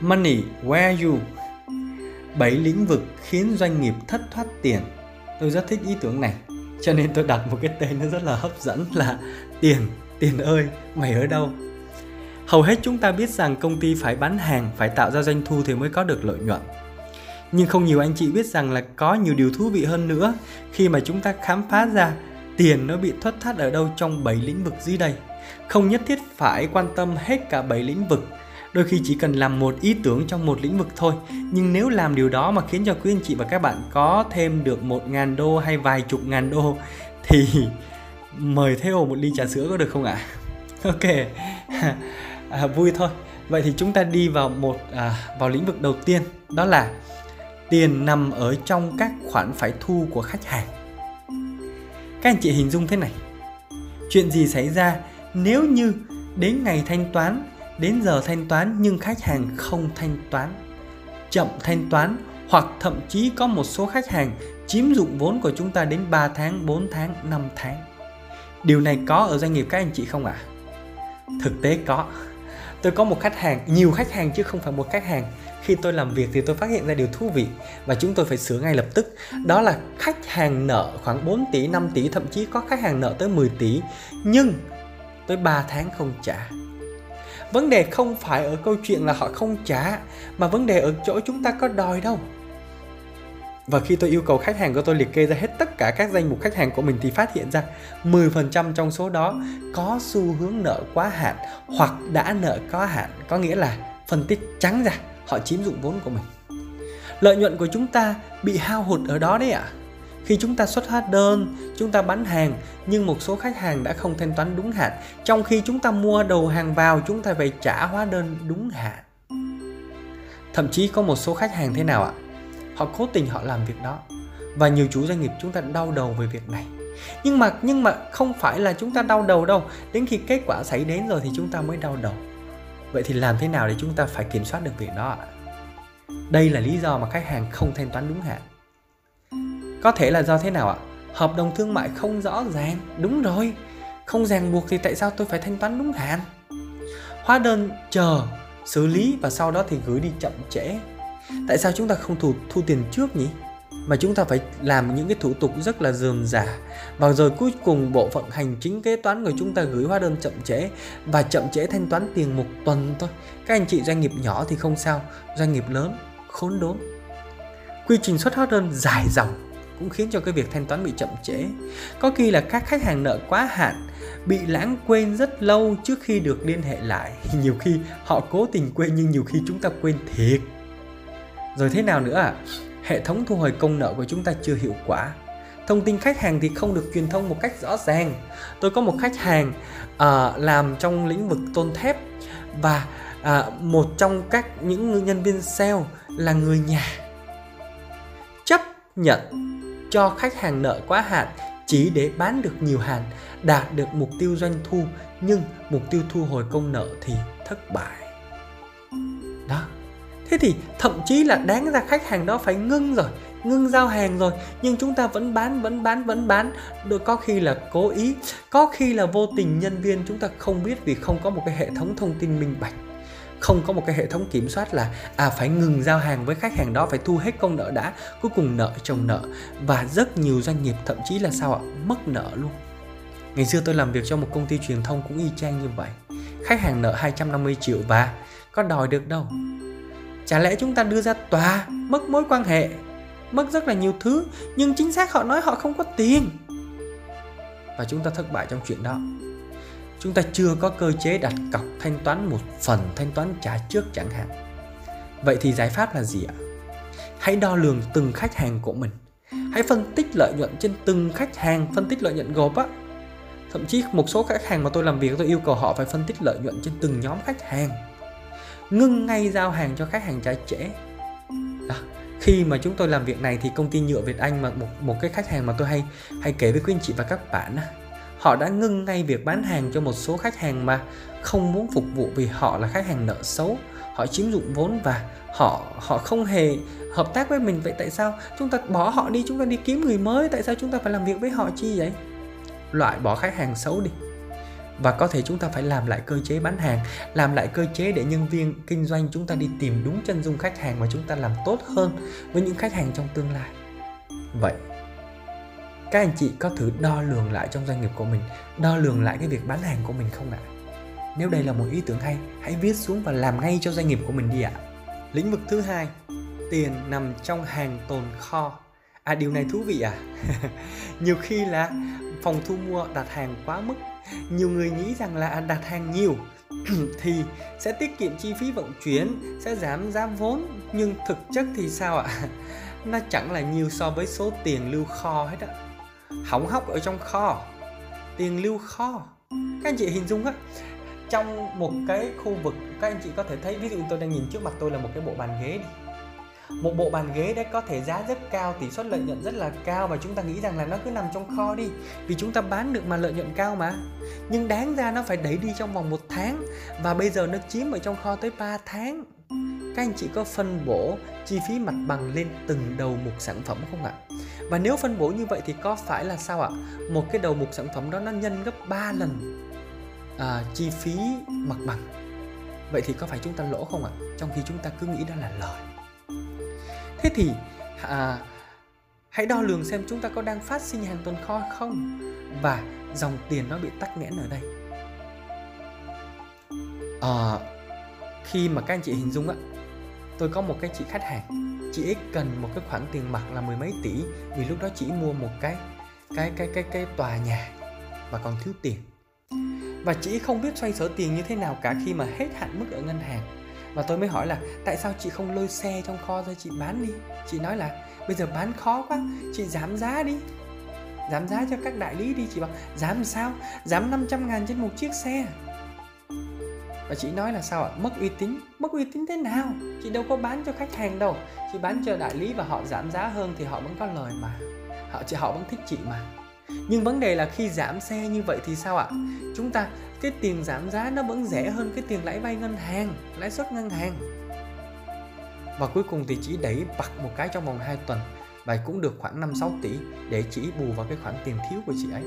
Money, where you? Bảy lĩnh vực khiến doanh nghiệp thất thoát tiền. Tôi rất thích ý tưởng này, cho nên tôi đặt một cái tên nó rất là hấp dẫn là tiền, tiền ơi, mày ở đâu? Hầu hết chúng ta biết rằng công ty phải bán hàng, phải tạo ra doanh thu thì mới có được lợi nhuận. Nhưng không nhiều anh chị biết rằng là có nhiều điều thú vị hơn nữa khi mà chúng ta khám phá ra tiền nó bị thất thoát ở đâu trong 7 lĩnh vực dưới đây. Không nhất thiết phải quan tâm hết cả 7 lĩnh vực. Đôi khi chỉ cần làm một ý tưởng trong một lĩnh vực thôi. Nhưng nếu làm điều đó mà khiến cho quý anh chị và các bạn có thêm được một ngàn đô hay vài chục ngàn đô thì mời theo một ly trà sữa có được không ạ? Ok, à, vui thôi. Vậy thì chúng ta đi vào một à, vào lĩnh vực đầu tiên đó là tiền nằm ở trong các khoản phải thu của khách hàng. Các anh chị hình dung thế này. Chuyện gì xảy ra nếu như đến ngày thanh toán, đến giờ thanh toán nhưng khách hàng không thanh toán, chậm thanh toán hoặc thậm chí có một số khách hàng chiếm dụng vốn của chúng ta đến 3 tháng, 4 tháng, 5 tháng. Điều này có ở doanh nghiệp các anh chị không ạ? À? Thực tế có. Tôi có một khách hàng, nhiều khách hàng chứ không phải một khách hàng khi tôi làm việc thì tôi phát hiện ra điều thú vị và chúng tôi phải sửa ngay lập tức đó là khách hàng nợ khoảng 4 tỷ 5 tỷ thậm chí có khách hàng nợ tới 10 tỷ nhưng tới 3 tháng không trả vấn đề không phải ở câu chuyện là họ không trả mà vấn đề ở chỗ chúng ta có đòi đâu. Và khi tôi yêu cầu khách hàng của tôi liệt kê ra hết tất cả các danh mục khách hàng của mình thì phát hiện ra 10% trong số đó có xu hướng nợ quá hạn hoặc đã nợ có hạn, có nghĩa là phân tích trắng ra họ chiếm dụng vốn của mình. Lợi nhuận của chúng ta bị hao hụt ở đó đấy ạ. à? Khi chúng ta xuất hóa đơn, chúng ta bán hàng, nhưng một số khách hàng đã không thanh toán đúng hạn. Trong khi chúng ta mua đầu hàng vào, chúng ta phải trả hóa đơn đúng hạn. Thậm chí có một số khách hàng thế nào ạ? Họ cố tình họ làm việc đó, và nhiều chủ doanh nghiệp chúng ta đau đầu về việc này. Nhưng mà nhưng mà không phải là chúng ta đau đầu đâu. Đến khi kết quả xảy đến rồi thì chúng ta mới đau đầu. Vậy thì làm thế nào để chúng ta phải kiểm soát được việc đó ạ? Đây là lý do mà khách hàng không thanh toán đúng hạn có thể là do thế nào ạ? Hợp đồng thương mại không rõ ràng. Đúng rồi. Không ràng buộc thì tại sao tôi phải thanh toán đúng hạn? Hóa đơn chờ xử lý và sau đó thì gửi đi chậm trễ. Tại sao chúng ta không thu, thu tiền trước nhỉ? Mà chúng ta phải làm những cái thủ tục rất là dườm giả và rồi cuối cùng bộ phận hành chính kế toán của chúng ta gửi hóa đơn chậm trễ và chậm trễ thanh toán tiền một tuần thôi. Các anh chị doanh nghiệp nhỏ thì không sao doanh nghiệp lớn khốn đốn. Quy trình xuất hóa đơn dài dòng cũng khiến cho cái việc thanh toán bị chậm trễ. Có khi là các khách hàng nợ quá hạn bị lãng quên rất lâu trước khi được liên hệ lại. Nhiều khi họ cố tình quên nhưng nhiều khi chúng ta quên thiệt. Rồi thế nào nữa ạ à? hệ thống thu hồi công nợ của chúng ta chưa hiệu quả. Thông tin khách hàng thì không được truyền thông một cách rõ ràng. Tôi có một khách hàng uh, làm trong lĩnh vực tôn thép và uh, một trong các những nhân viên sale là người nhà. Chấp nhận cho khách hàng nợ quá hạn chỉ để bán được nhiều hàng, đạt được mục tiêu doanh thu, nhưng mục tiêu thu hồi công nợ thì thất bại. Đó. Thế thì thậm chí là đáng ra khách hàng đó phải ngưng rồi, ngưng giao hàng rồi, nhưng chúng ta vẫn bán vẫn bán vẫn bán. Đôi có khi là cố ý, có khi là vô tình nhân viên chúng ta không biết vì không có một cái hệ thống thông tin minh bạch không có một cái hệ thống kiểm soát là à phải ngừng giao hàng với khách hàng đó, phải thu hết công nợ đã, cuối cùng nợ chồng nợ. Và rất nhiều doanh nghiệp thậm chí là sao ạ? Mất nợ luôn. Ngày xưa tôi làm việc cho một công ty truyền thông cũng y chang như vậy. Khách hàng nợ 250 triệu và có đòi được đâu? Chả lẽ chúng ta đưa ra tòa, mất mối quan hệ, mất rất là nhiều thứ, nhưng chính xác họ nói họ không có tiền. Và chúng ta thất bại trong chuyện đó chúng ta chưa có cơ chế đặt cọc thanh toán một phần thanh toán trả trước chẳng hạn. Vậy thì giải pháp là gì ạ? Hãy đo lường từng khách hàng của mình. Hãy phân tích lợi nhuận trên từng khách hàng phân tích lợi nhuận gộp á. Thậm chí một số khách hàng mà tôi làm việc tôi yêu cầu họ phải phân tích lợi nhuận trên từng nhóm khách hàng. Ngưng ngay giao hàng cho khách hàng trả trễ. À, khi mà chúng tôi làm việc này thì công ty nhựa Việt Anh mà một một cái khách hàng mà tôi hay hay kể với quý anh chị và các bạn họ đã ngưng ngay việc bán hàng cho một số khách hàng mà không muốn phục vụ vì họ là khách hàng nợ xấu. Họ chiếm dụng vốn và họ họ không hề hợp tác với mình. Vậy tại sao chúng ta bỏ họ đi, chúng ta đi kiếm người mới? Tại sao chúng ta phải làm việc với họ chi vậy? Loại bỏ khách hàng xấu đi. Và có thể chúng ta phải làm lại cơ chế bán hàng, làm lại cơ chế để nhân viên kinh doanh chúng ta đi tìm đúng chân dung khách hàng và chúng ta làm tốt hơn với những khách hàng trong tương lai. Vậy các anh chị có thử đo lường lại trong doanh nghiệp của mình, đo lường lại cái việc bán hàng của mình không ạ? Nếu đây là một ý tưởng hay, hãy viết xuống và làm ngay cho doanh nghiệp của mình đi ạ. Lĩnh vực thứ hai, tiền nằm trong hàng tồn kho. À điều này thú vị à? Nhiều khi là phòng thu mua đặt hàng quá mức, nhiều người nghĩ rằng là đặt hàng nhiều thì sẽ tiết kiệm chi phí vận chuyển, sẽ giảm giá vốn, nhưng thực chất thì sao ạ? Nó chẳng là nhiều so với số tiền lưu kho hết á hỏng hóc ở trong kho, tiền lưu kho. Các anh chị hình dung á, trong một cái khu vực, các anh chị có thể thấy, ví dụ tôi đang nhìn trước mặt tôi là một cái bộ bàn ghế đi. Một bộ bàn ghế đấy có thể giá rất cao, tỷ suất lợi nhuận rất là cao và chúng ta nghĩ rằng là nó cứ nằm trong kho đi, vì chúng ta bán được mà lợi nhuận cao mà. Nhưng đáng ra nó phải đẩy đi trong vòng một tháng và bây giờ nó chiếm ở trong kho tới 3 tháng. Các anh chị có phân bổ chi phí mặt bằng lên từng đầu một sản phẩm không ạ? Và nếu phân bổ như vậy thì có phải là sao ạ? Một cái đầu mục sản phẩm đó nó nhân gấp 3 lần à, chi phí mặt bằng. Vậy thì có phải chúng ta lỗ không ạ? Trong khi chúng ta cứ nghĩ đó là lời. Thế thì à, hãy đo lường xem chúng ta có đang phát sinh hàng tồn kho không và dòng tiền nó bị tắc nghẽn ở đây. À, khi mà các anh chị hình dung á tôi có một cái chị khách hàng. Chị ấy cần một cái khoản tiền mặt là mười mấy tỷ, vì lúc đó chị mua một cái cái cái cái cái tòa nhà và còn thiếu tiền. Và chị không biết xoay sở tiền như thế nào cả khi mà hết hạn mức ở ngân hàng. Và tôi mới hỏi là, tại sao chị không lôi xe trong kho ra chị bán đi? Chị nói là, bây giờ bán khó quá, chị giảm giá đi, giảm giá cho các đại lý đi. Chị bảo, giảm sao? Giảm 500 ngàn trên một chiếc xe à? Và chị nói là sao ạ? Mất uy tín. Mất uy tín thế nào? Chị đâu có bán cho khách hàng đâu. Chị bán cho đại lý và họ giảm giá hơn thì họ vẫn có lời mà. Họ chị, họ vẫn thích chị mà. Nhưng vấn đề là khi giảm xe như vậy thì sao ạ? Chúng ta, cái tiền giảm giá nó vẫn rẻ hơn cái tiền lãi vay ngân hàng, lãi suất ngân hàng. Và cuối cùng thì chỉ đẩy bật một cái trong vòng 2 tuần và cũng được khoảng 5-6 tỷ để chỉ bù vào cái khoản tiền thiếu của chị ấy.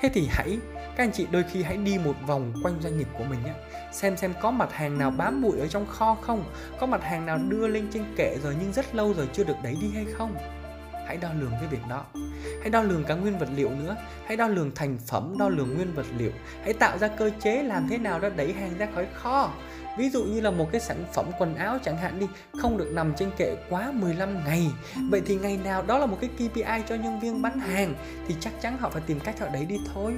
Thế thì hãy các anh chị đôi khi hãy đi một vòng quanh doanh nghiệp của mình nhé. Xem xem có mặt hàng nào bám bụi ở trong kho không? Có mặt hàng nào đưa lên trên kệ rồi nhưng rất lâu rồi chưa được đẩy đi hay không? Hãy đo lường cái việc đó. Hãy đo lường cả nguyên vật liệu nữa. Hãy đo lường thành phẩm, đo lường nguyên vật liệu. Hãy tạo ra cơ chế làm thế nào đó đẩy hàng ra khỏi kho. Ví dụ như là một cái sản phẩm quần áo chẳng hạn đi, Không được nằm trên kệ quá 15 ngày. Vậy thì ngày nào đó là một cái KPI cho nhân viên bán hàng Thì chắc chắn họ phải tìm cách họ đẩy đi thôi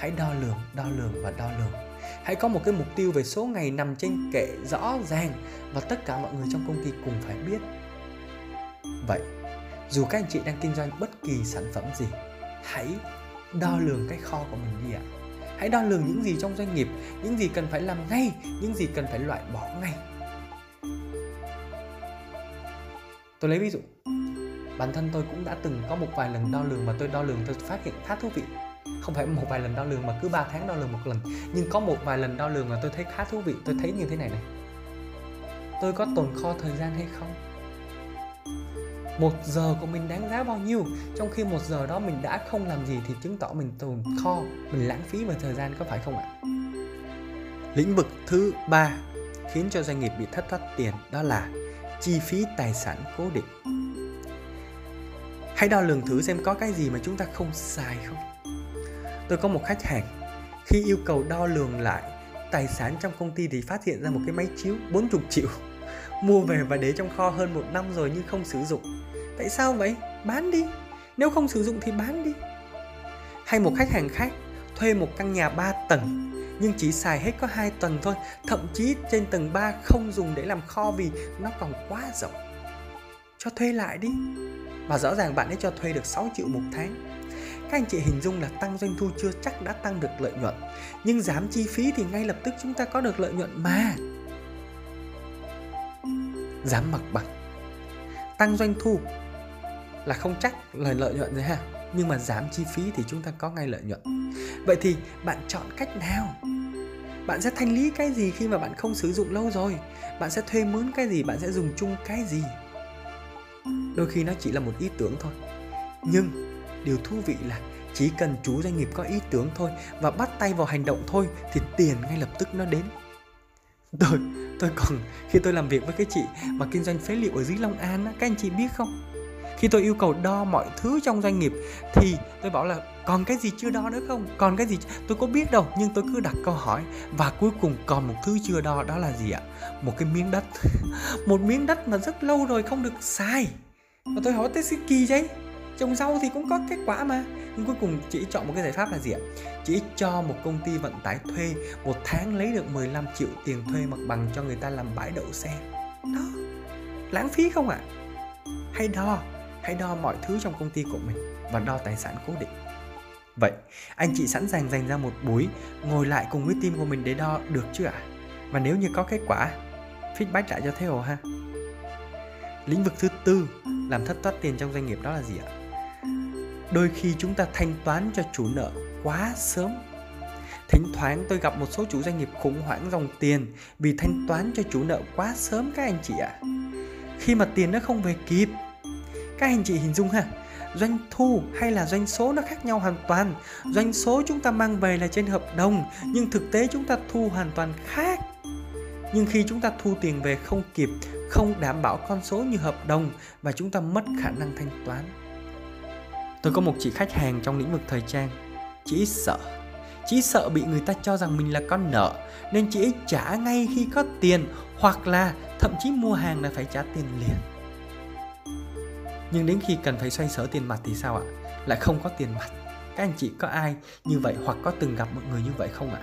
hãy đo lường đo lường và đo lường. Hãy có một cái mục tiêu về số ngày nằm trên kệ rõ ràng và tất cả mọi người trong công ty cùng phải biết. Vậy, dù các anh chị đang kinh doanh bất kỳ sản phẩm gì, hãy đo lường cái kho của mình đi ạ. Hãy đo lường những gì trong doanh nghiệp, những gì cần phải làm ngay, những gì cần phải loại bỏ ngay. Tôi lấy ví dụ. Bản thân tôi cũng đã từng có một vài lần đo lường mà tôi đo lường, tôi phát hiện khá thú vị không phải một vài lần đo lường mà cứ 3 tháng đo lường một lần. Nhưng có một vài lần đo lường mà tôi thấy khá thú vị. Tôi thấy như thế này này. Tôi có tồn kho thời gian hay không? Một giờ của mình đáng giá bao nhiêu? Trong khi một giờ đó mình đã không làm gì thì chứng tỏ mình tồn kho, mình lãng phí về thời gian, có phải không ạ? Lĩnh vực thứ ba khiến cho doanh nghiệp bị thất thoát tiền đó là chi phí tài sản cố định. Hãy đo lường thử xem có cái gì mà chúng ta không xài không? Tôi có một khách hàng, khi yêu cầu đo lường lại tài sản trong công ty thì phát hiện ra một cái máy chiếu 40 triệu. Mua về và để trong kho hơn một năm rồi nhưng không sử dụng. Tại sao vậy? Bán đi. Nếu không sử dụng thì bán đi. Hay một khách hàng khác, thuê một căn nhà 3 tầng, nhưng chỉ xài hết có hai tầng thôi, thậm chí trên tầng 3 không dùng để làm kho vì nó còn quá rộng. Cho thuê lại đi. Và rõ ràng bạn ấy cho thuê được 6 triệu một tháng các anh chị hình dung là tăng doanh thu chưa chắc đã tăng được lợi nhuận, nhưng giảm chi phí thì ngay lập tức chúng ta có được lợi nhuận mà. Giảm mặt bằng. Tăng doanh thu là không chắc lời lợi nhuận rồi ha, nhưng mà giảm chi phí thì chúng ta có ngay lợi nhuận. Vậy thì bạn chọn cách nào? Bạn sẽ thanh lý cái gì khi mà bạn không sử dụng lâu rồi? Bạn sẽ thuê mướn cái gì? Bạn sẽ dùng chung cái gì? Đôi khi nó chỉ là một ý tưởng thôi. Nhưng điều thú vị là chỉ cần chủ doanh nghiệp có ý tưởng thôi và bắt tay vào hành động thôi thì tiền ngay lập tức nó đến. Tôi tôi còn khi tôi làm việc với cái chị mà kinh doanh phế liệu ở dưới Long An á, các anh chị biết không? Khi tôi yêu cầu đo mọi thứ trong doanh nghiệp thì tôi bảo là còn cái gì chưa đo nữa không? Còn cái gì tôi có biết đâu nhưng tôi cứ đặt câu hỏi và cuối cùng còn một thứ chưa đo đó là gì ạ? Một cái miếng đất. Một miếng đất mà rất lâu rồi không được xài. Và tôi hỏi tới kỳ vậy? Trồng rau thì cũng có kết quả mà. Nhưng cuối cùng chị chọn một cái giải pháp là gì ạ? Chị cho một công ty vận tải thuê, một tháng lấy được 15 triệu tiền thuê mặt bằng cho người ta làm bãi đậu xe. Đó, lãng phí không ạ? Hãy đo hãy đo mọi thứ trong công ty của mình và đo tài sản cố định. Vậy, anh chị sẵn sàng dành ra một buổi ngồi lại cùng với team của mình để đo được chưa ạ? Và nếu như có kết quả, feedback lại cho Theo ha. Lĩnh vực thứ tư, làm thất thoát tiền trong doanh nghiệp đó là gì ạ? Đôi khi chúng ta thanh toán cho chủ nợ quá sớm. Thỉnh thoảng tôi gặp một số chủ doanh nghiệp khủng hoảng dòng tiền vì thanh toán cho chủ nợ quá sớm, các anh chị ạ. À. khi mà tiền nó không về kịp, các anh chị hình dung ha, doanh thu hay là doanh số nó khác nhau hoàn toàn. Doanh số chúng ta mang về là trên hợp đồng, nhưng thực tế chúng ta thu hoàn toàn khác. Nhưng khi chúng ta thu tiền về không kịp, không đảm bảo con số như hợp đồng và chúng ta mất khả năng thanh toán tôi có một chị khách hàng trong lĩnh vực thời trang. Chị sợ. Chị sợ bị người ta cho rằng mình là con nợ, nên chị ít trả ngay khi có tiền hoặc là thậm chí mua hàng là phải trả tiền liền. Nhưng đến khi cần phải xoay sở tiền mặt thì sao ạ? Lại không có tiền mặt. Các anh chị có ai như vậy hoặc có từng gặp một người như vậy không ạ?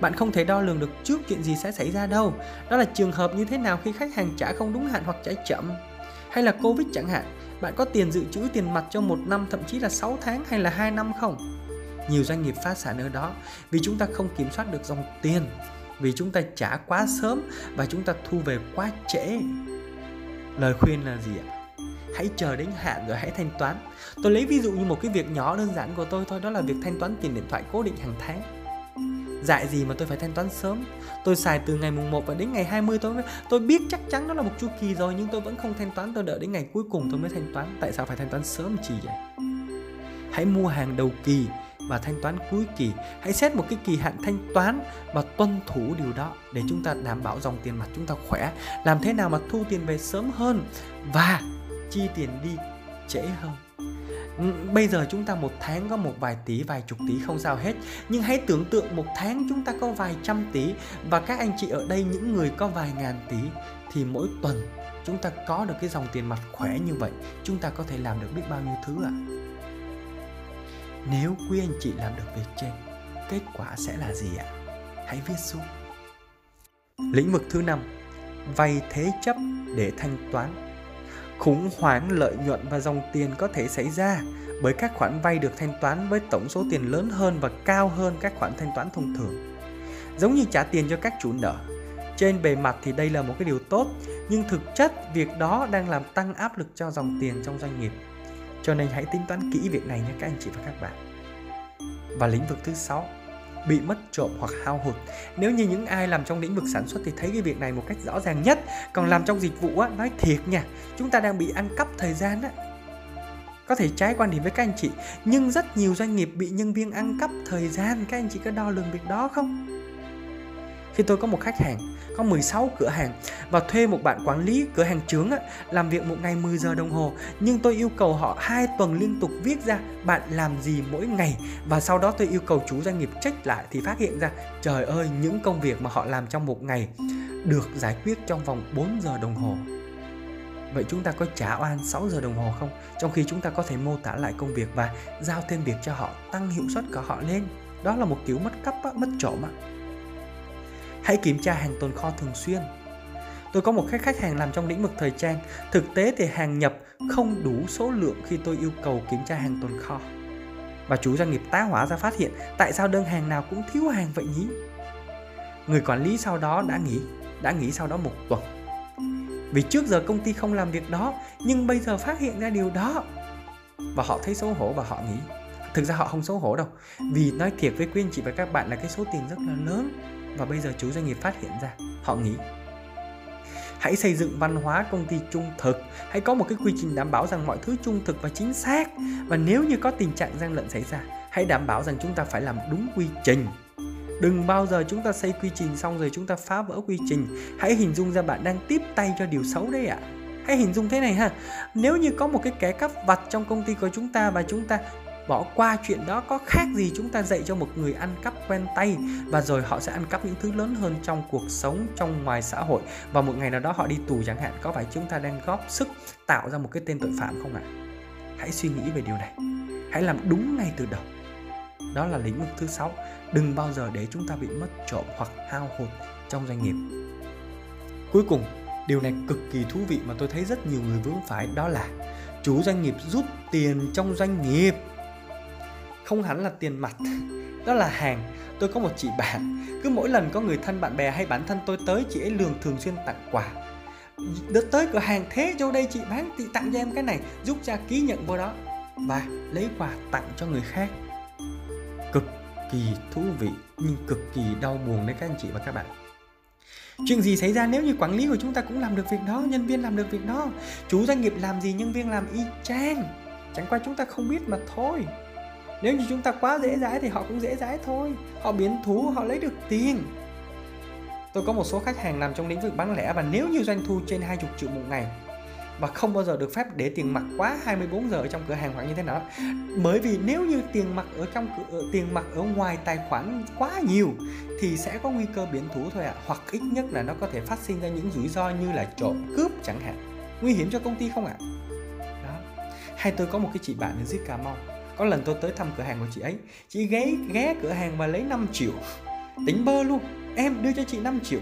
Bạn không thể đo lường được trước chuyện gì sẽ xảy ra đâu. Đó là trường hợp như thế nào khi khách hàng trả không đúng hạn hoặc trả chậm? Hay là covid chẳng hạn? Bạn có tiền dự trữ tiền mặt cho một năm, thậm chí là 6 tháng hay là 2 năm không? Nhiều doanh nghiệp phá sản ở đó, vì chúng ta không kiểm soát được dòng tiền, vì chúng ta trả quá sớm và chúng ta thu về quá trễ. Lời khuyên là gì ạ? Hãy chờ đến hạn rồi hãy thanh toán. Tôi lấy ví dụ như một cái việc nhỏ đơn giản của tôi thôi, đó là việc thanh toán tiền điện thoại cố định hàng tháng dại gì mà tôi phải thanh toán sớm? Tôi xài từ ngày mùng 1 và đến ngày 20 tôi mới tôi biết chắc chắn nó là một chu kỳ rồi, nhưng tôi vẫn không thanh toán, tôi đợi đến ngày cuối cùng tôi mới thanh toán. Tại sao phải thanh toán sớm chi vậy? Hãy mua hàng đầu kỳ và thanh toán cuối kỳ. Hãy xét một cái kỳ hạn thanh toán và tuân thủ điều đó để chúng ta đảm bảo dòng tiền mặt chúng ta khỏe. Làm thế nào mà thu tiền về sớm hơn và chi tiền đi trễ hơn? Bây giờ chúng ta một tháng có một vài tỷ, vài chục tỷ không sao hết nhưng hãy tưởng tượng một tháng chúng ta có vài trăm tỷ và các anh chị ở đây, những người có vài ngàn tỷ, thì mỗi tuần chúng ta có được cái dòng tiền mặt khỏe như vậy, chúng ta có thể làm được biết bao nhiêu thứ ạ à? nếu quý anh chị làm được việc trên, kết quả sẽ là gì ạ à? hãy viết xuống lĩnh vực thứ năm, vay thế chấp để thanh toán khủng hoảng lợi nhuận và dòng tiền có thể xảy ra bởi các khoản vay được thanh toán với tổng số tiền lớn hơn và cao hơn các khoản thanh toán thông thường. Giống như trả tiền cho các chủ nợ. Trên bề mặt thì đây là một cái điều tốt, nhưng thực chất việc đó đang làm tăng áp lực cho dòng tiền trong doanh nghiệp. Cho nên hãy tính toán kỹ việc này nha các anh chị và các bạn. Và lĩnh vực thứ sáu bị mất trộm hoặc hao hụt. Nếu như những ai làm trong lĩnh vực sản xuất thì thấy cái việc này một cách rõ ràng nhất. Còn làm trong dịch vụ á, nói thiệt nha, chúng ta đang bị ăn cắp thời gian á. Có thể trái quan điểm với các anh chị, nhưng rất nhiều doanh nghiệp bị nhân viên ăn cắp thời gian. Các anh chị có đo lường việc đó không? Khi tôi có một khách hàng có 16 cửa hàng và thuê một bạn quản lý cửa hàng trưởng làm việc một ngày 10 giờ đồng hồ nhưng tôi yêu cầu họ hai tuần liên tục viết ra bạn làm gì mỗi ngày và sau đó tôi yêu cầu chủ doanh nghiệp check lại thì phát hiện ra trời ơi những công việc mà họ làm trong một ngày được giải quyết trong vòng 4 giờ đồng hồ Vậy chúng ta có trả oan 6 giờ đồng hồ không? Trong khi chúng ta có thể mô tả lại công việc và giao thêm việc cho họ, tăng hiệu suất của họ lên. Đó là một kiểu mất cắp, á, mất trộm. Á. Hãy kiểm tra hàng tồn kho thường xuyên. Tôi có một khách khách hàng làm trong lĩnh vực thời trang, thực tế thì hàng nhập không đủ số lượng khi tôi yêu cầu kiểm tra hàng tồn kho. Và chủ doanh nghiệp tá hỏa ra phát hiện tại sao đơn hàng nào cũng thiếu hàng vậy nhỉ? Người quản lý sau đó đã nghỉ, đã nghỉ sau đó một tuần. Vì trước giờ công ty không làm việc đó, nhưng bây giờ phát hiện ra điều đó. Và họ thấy xấu hổ và họ nghĩ Thực ra họ không xấu hổ đâu. Vì nói thiệt với quý anh chị và các bạn là cái số tiền rất là lớn và bây giờ chủ doanh nghiệp phát hiện ra, họ nghĩ, hãy xây dựng văn hóa công ty trung thực, hãy có một cái quy trình đảm bảo rằng mọi thứ trung thực và chính xác. Và nếu như có tình trạng gian lận xảy ra, hãy đảm bảo rằng chúng ta phải làm đúng quy trình. Đừng bao giờ chúng ta xây quy trình xong rồi chúng ta phá vỡ quy trình. Hãy hình dung ra bạn đang tiếp tay cho điều xấu đấy ạ. À. hãy hình dung thế này ha. Nếu như có một cái kẻ cắp vặt trong công ty của chúng ta và chúng ta bỏ qua chuyện đó, có khác gì chúng ta dạy cho một người ăn cắp quen tay và rồi họ sẽ ăn cắp những thứ lớn hơn trong cuộc sống, trong ngoài xã hội. Và một ngày nào đó họ đi tù chẳng hạn, có phải chúng ta đang góp sức tạo ra một cái tên tội phạm không ạ? Hãy suy nghĩ về điều này. Hãy làm đúng ngay từ đầu. Đó là lĩnh vực thứ sáu. Đừng bao giờ để chúng ta bị mất trộm hoặc hao hụt trong doanh nghiệp. Cuối cùng, điều này cực kỳ thú vị mà tôi thấy rất nhiều người vướng phải, đó là chủ doanh nghiệp rút tiền trong doanh nghiệp không hẳn là tiền mặt đó là hàng. Tôi có một chị bạn cứ mỗi lần có người thân bạn bè hay bản thân tôi tới chị ấy lường thường xuyên tặng quà. Đợt tới cửa hàng thế vô đây chị bán chị tặng cho em cái này giúp cha ký nhận vô đó. Và lấy quà tặng cho người khác. Cực kỳ thú vị nhưng cực kỳ đau buồn đấy các anh chị và các bạn. Chuyện gì xảy ra nếu như quản lý của chúng ta cũng làm được việc đó, nhân viên làm được việc đó? Chủ doanh nghiệp làm gì nhân viên làm y chang? Chẳng qua chúng ta không biết mà thôi nếu như chúng ta quá dễ dãi thì họ cũng dễ dãi thôi. Họ biến thú họ lấy được tiền. Tôi có một số khách hàng làm trong lĩnh vực bán lẻ và nếu như doanh thu trên 20 triệu một ngày và không bao giờ được phép để tiền mặt quá 24 giờ ở trong cửa hàng hoặc như thế nào bởi vì nếu như tiền mặt ở trong cửa, ờ, tiền mặt ở ngoài tài khoản quá nhiều thì sẽ có nguy cơ biến thủ thôi ạ. À. hoặc ít nhất là nó có thể phát sinh ra những rủi ro như là trộm cướp chẳng hạn. Nguy hiểm cho công ty không ạ? À? đó. Hay tôi có một cái chị bạn ở dưới Cà Mau có lần tôi tới thăm cửa hàng của chị ấy. Chị ghé ghé cửa hàng và lấy 5 triệu. Tính bơ luôn. Em đưa cho chị 5 triệu.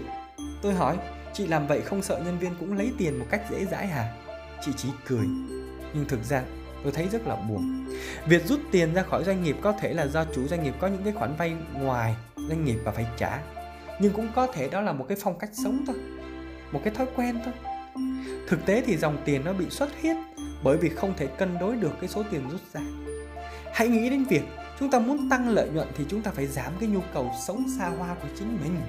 Tôi hỏi, chị làm vậy không sợ nhân viên cũng lấy tiền một cách dễ dãi hả? Chị chỉ cười. Nhưng thực ra, tôi thấy rất là buồn. Việc rút tiền ra khỏi doanh nghiệp có thể là do chủ doanh nghiệp có những cái khoản vay ngoài doanh nghiệp và phải trả. Nhưng cũng có thể đó là một cái phong cách sống thôi. Một cái thói quen thôi. Thực tế thì dòng tiền nó bị xuất huyết bởi vì không thể cân đối được cái số tiền rút ra hãy nghĩ đến việc chúng ta muốn tăng lợi nhuận thì chúng ta phải giảm cái nhu cầu sống xa hoa của chính mình.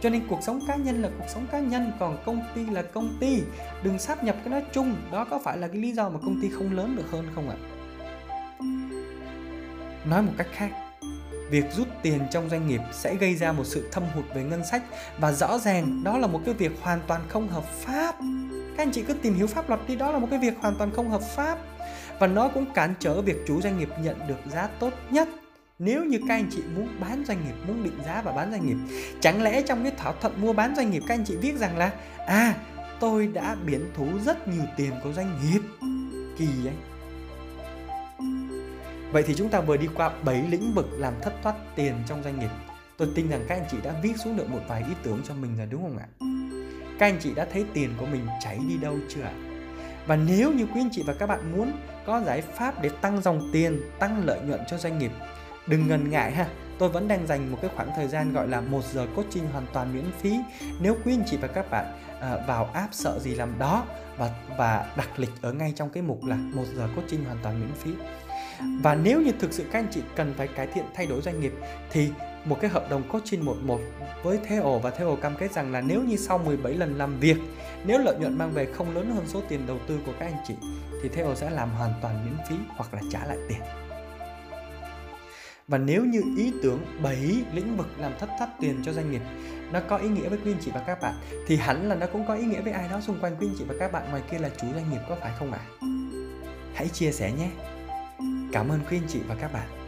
Cho nên cuộc sống cá nhân là cuộc sống cá nhân, còn công ty là công ty. Đừng sáp nhập cái nói chung, đó có phải là cái lý do mà công ty không lớn được hơn không ạ? Nói một cách khác, việc rút tiền trong doanh nghiệp sẽ gây ra một sự thâm hụt về ngân sách và rõ ràng đó là một cái việc hoàn toàn không hợp pháp. Các anh chị cứ tìm hiểu pháp luật đi, đó là một cái việc hoàn toàn không hợp pháp và nó cũng cản trở việc chủ doanh nghiệp nhận được giá tốt nhất. Nếu như các anh chị muốn bán doanh nghiệp, muốn định giá và bán doanh nghiệp, chẳng lẽ trong cái thỏa thuận mua bán doanh nghiệp các anh chị viết rằng là à tôi đã biển thú rất nhiều tiền của doanh nghiệp. Kỳ ấy vậy thì chúng ta vừa đi qua 7 lĩnh vực làm thất thoát tiền trong doanh nghiệp. Tôi tin rằng các anh chị đã viết xuống được một vài ý tưởng cho mình rồi, đúng không ạ? Các anh chị đã thấy tiền của mình chảy đi đâu chưa ạ? Và nếu như quý anh chị và các bạn muốn có giải pháp để tăng dòng tiền, tăng lợi nhuận cho doanh nghiệp, đừng ngần ngại ha. Tôi vẫn đang dành một cái khoảng thời gian gọi là một giờ coaching hoàn toàn miễn phí. Nếu quý anh chị và các bạn à, vào app sợ gì làm đó và và đặt lịch ở ngay trong cái mục là một giờ coaching hoàn toàn miễn phí. Và nếu như thực sự các anh chị cần phải cải thiện thay đổi doanh nghiệp thì một cái hợp đồng coaching một một với Theo và Theo cam kết rằng là nếu như sau 17 lần làm việc, nếu lợi nhuận mang về không lớn hơn số tiền đầu tư của các anh chị, thì Theo sẽ làm hoàn toàn miễn phí hoặc là trả lại tiền. Và nếu như ý tưởng 7 lĩnh vực làm thất thoát tiền cho doanh nghiệp nó có ý nghĩa với quý anh chị và các bạn, thì hẳn là nó cũng có ý nghĩa với ai đó xung quanh quý anh chị và các bạn, ngoài kia là chủ doanh nghiệp có phải không ạ? À? Hãy chia sẻ nhé. Cảm ơn quý anh chị và các bạn.